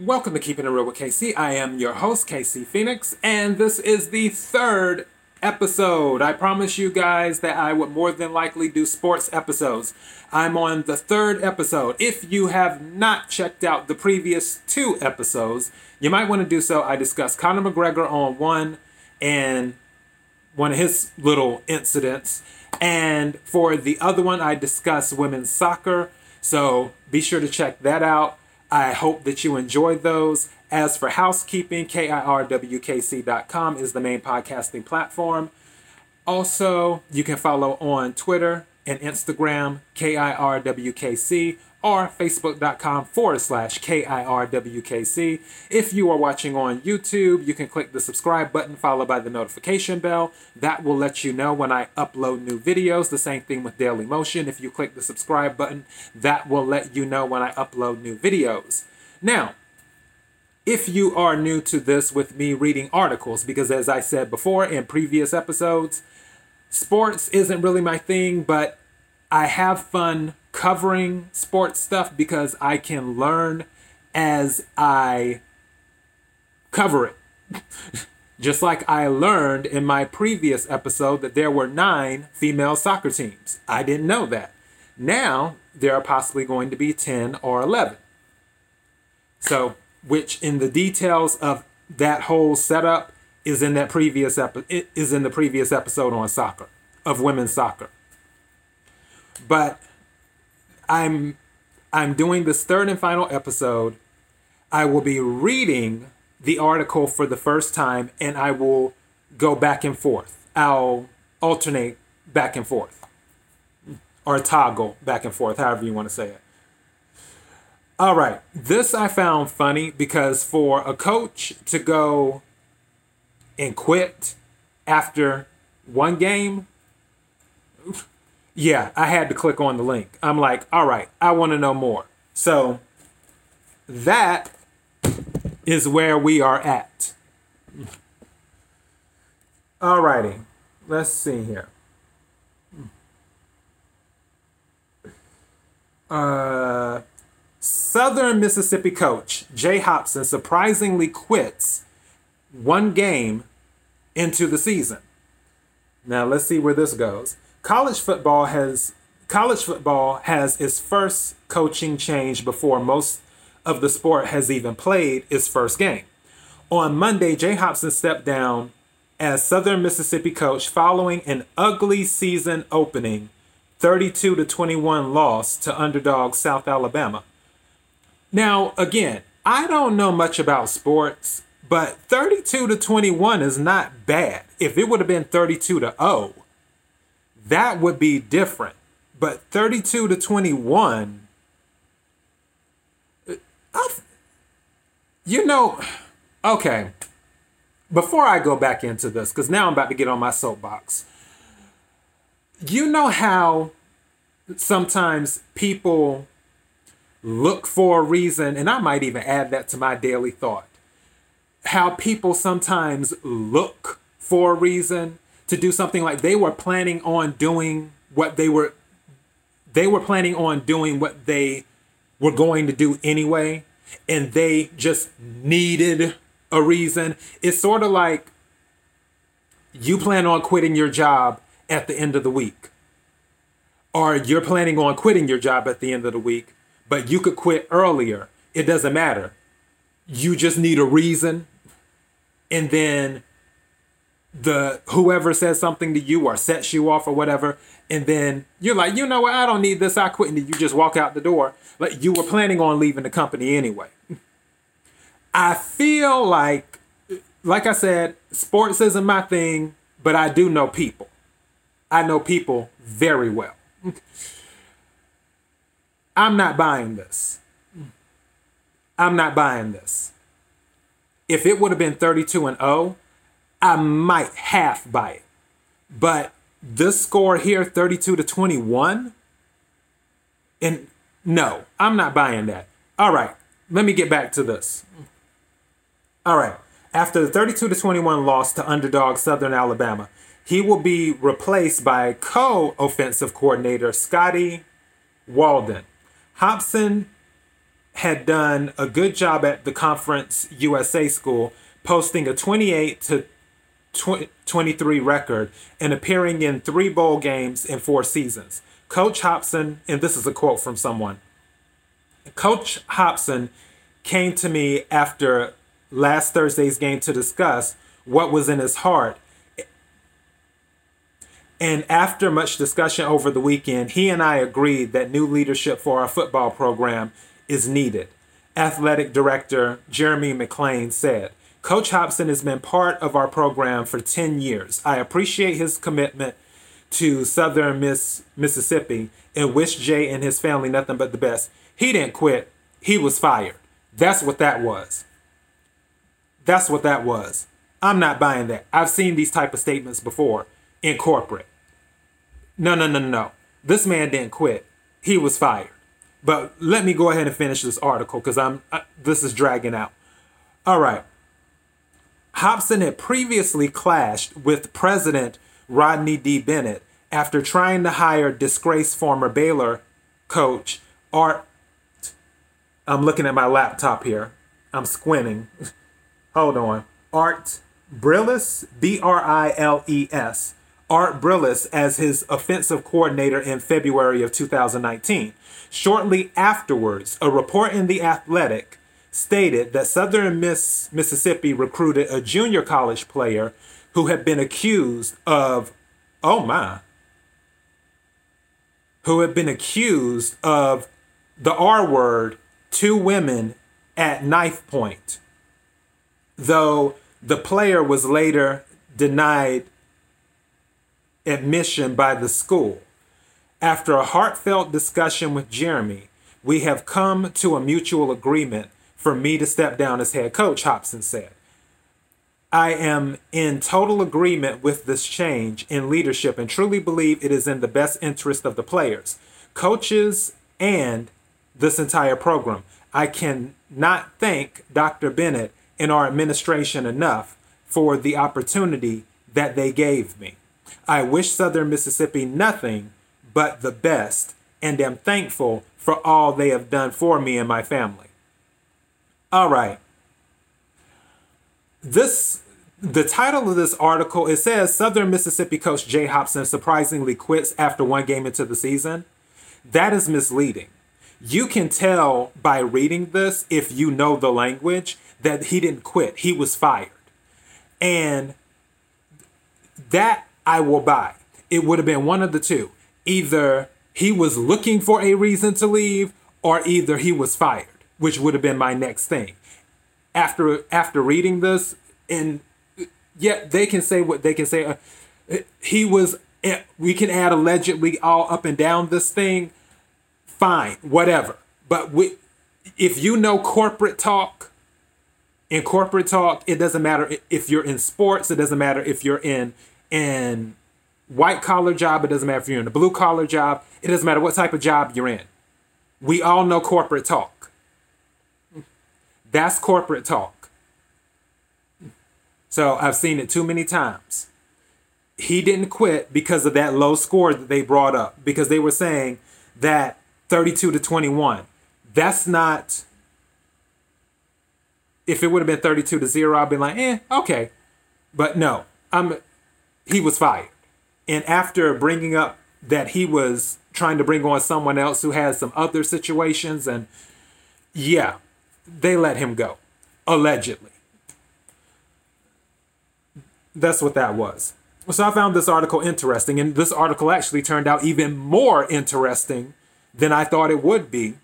Welcome to Keeping It Real with KC. I am your host, KC Phoenix, and this is the third episode. I promise you guys that I would more than likely do sports episodes. I'm on the third episode. If you have not checked out the previous two episodes, you might want to do so. I discussed Conor McGregor on one and one of his little incidents. And for the other one, I discussed women's soccer. So be sure to check that out. I hope that you enjoyed those. As for housekeeping, KIRWKC.com is the main podcasting platform. Also, you can follow on Twitter and Instagram, KIRWKC, or facebook.com forward slash KIRWKC. If you are watching on YouTube, you can click the subscribe button followed by the notification bell. That will let you know when I upload new videos. The same thing with Daily Motion. If you click the subscribe button, that will let you know when I upload new videos. Now, if you are new to this with me reading articles, because as I said before in previous episodes, sports isn't really my thing, but I have fun covering sports stuff because I can learn as I cover it. Just like I learned in my previous episode that there were nine female soccer teams. I didn't know that. Now there are possibly going to be 10 or 11. So, which in the details of that whole setup is in that previous epi- is in the previous episode on soccer of women's soccer. But I'm I'm doing this third and final episode. I will be reading the article for the first time and I will go back and forth. I'll alternate back and forth. Or toggle back and forth, however you want to say it. All right. This I found funny because for a coach to go and quit after one game, yeah, I had to click on the link. I'm like, all right, I want to know more. So that is where we are at. All righty, let's see here. Uh, Southern Mississippi coach Jay Hopson surprisingly quits one game into the season. Now let's see where this goes. College football has college football has its first coaching change before most of the sport has even played its first game. On Monday, Jay Hopson stepped down as Southern Mississippi coach following an ugly season opening 32 to 21 loss to underdog South Alabama. Now, again, I don't know much about sports, but 32 to 21 is not bad. If it would have been 32 to 0, that would be different. But 32 to 21, uh, I've, you know, okay. Before I go back into this, because now I'm about to get on my soapbox. You know how sometimes people look for a reason, and I might even add that to my daily thought. How people sometimes look for a reason to do something like they were planning on doing what they were they were planning on doing what they were going to do anyway and they just needed a reason. It's sort of like you plan on quitting your job at the end of the week or you're planning on quitting your job at the end of the week but you could quit earlier. It doesn't matter. You just need a reason and then the whoever says something to you or sets you off or whatever and then you're like you know what? I don't need this. I quit and you just walk out the door. Like you were planning on leaving the company anyway. I feel like like i said sports isn't my thing but i do know people. I know people very well. I'm not buying this. I'm not buying this. If it would have been 32 and 0 I might half buy it. But this score here, 32 to 21, and no, I'm not buying that. All right, let me get back to this. All right, after the 32 to 21 loss to underdog Southern Alabama, he will be replaced by co offensive coordinator Scotty Walden. Hopson had done a good job at the Conference USA school, posting a 28 to 23 record and appearing in three bowl games in four seasons. Coach Hopson, and this is a quote from someone Coach Hopson came to me after last Thursday's game to discuss what was in his heart. And after much discussion over the weekend, he and I agreed that new leadership for our football program is needed. Athletic Director Jeremy McClain said, Coach Hopson has been part of our program for 10 years. I appreciate his commitment to Southern Miss Mississippi and wish Jay and his family nothing but the best. He didn't quit. He was fired. That's what that was. That's what that was. I'm not buying that. I've seen these type of statements before in corporate. No, no, no, no. This man didn't quit. He was fired. But let me go ahead and finish this article because I'm I, this is dragging out. All right. Hopson had previously clashed with President Rodney D. Bennett after trying to hire disgraced former Baylor coach Art. I'm looking at my laptop here. I'm squinting. Hold on. Art Briles, B R I L E S. Art Briles as his offensive coordinator in February of 2019. Shortly afterwards, a report in The Athletic stated that Southern Miss Mississippi recruited a junior college player who had been accused of, oh my, who had been accused of the R word to women at knife point, though the player was later denied admission by the school. After a heartfelt discussion with Jeremy, we have come to a mutual agreement for me to step down as head coach, Hopson said. I am in total agreement with this change in leadership and truly believe it is in the best interest of the players, coaches, and this entire program. I cannot thank Dr. Bennett and our administration enough for the opportunity that they gave me. I wish Southern Mississippi nothing but the best and am thankful for all they have done for me and my family. All right. This the title of this article it says Southern Mississippi coach Jay Hopson surprisingly quits after one game into the season. That is misleading. You can tell by reading this if you know the language that he didn't quit. He was fired. And that I will buy. It would have been one of the two. Either he was looking for a reason to leave or either he was fired, which would have been my next thing. After after reading this and yet they can say what they can say. Uh, he was. Eh, we can add allegedly all up and down this thing. Fine, whatever. But we, if you know corporate talk, in corporate talk, it doesn't matter if you're in sports. It doesn't matter if you're in in white collar job. It doesn't matter if you're in a blue collar job. It doesn't matter what type of job you're in. We all know corporate talk. That's corporate talk. So I've seen it too many times. He didn't quit because of that low score that they brought up because they were saying that 32 to 21. That's not if it would have been 32 to 0, I'd be like, eh, okay. But no, I'm he was fired. And after bringing up that he was trying to bring on someone else who has some other situations and yeah, they let him go. Allegedly. That's what that was. So I found this article interesting, and this article actually turned out even more interesting than I thought it would be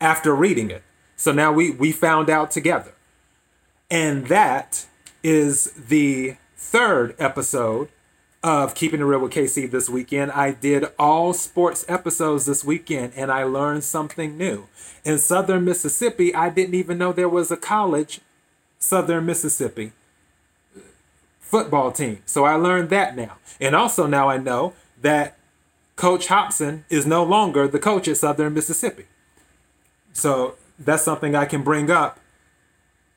after reading it. So now we we found out together. And that is the third episode of Keeping It Real with KC this weekend. I did all sports episodes this weekend and I learned something new. In Southern Mississippi, I didn't even know there was a college, Southern Mississippi football team. So I learned that now. And also now I know that Coach Hopson is no longer the coach at Southern Mississippi. So that's something I can bring up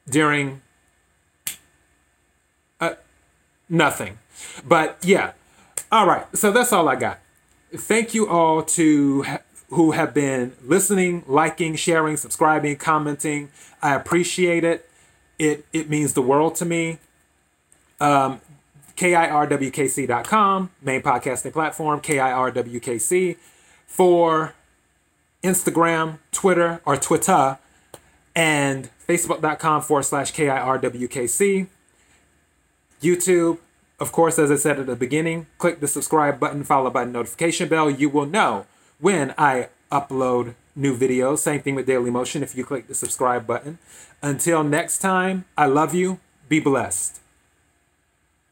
during uh, nothing. But yeah. All right. So that's all I got. Thank you all to who have been listening, liking, sharing, subscribing, commenting. I appreciate it. It it means the world to me. Um, KIRWKC.com, main podcasting platform, KIRWKC. For Instagram, Twitter, or Twitter, and Facebook.com forward slash KIRWKC. YouTube, of course, as I said at the beginning, click the subscribe button followed by notification bell. You will know when I upload new videos. Same thing with Daily Motion if you click the subscribe button. Until next time, I love you. Be blessed.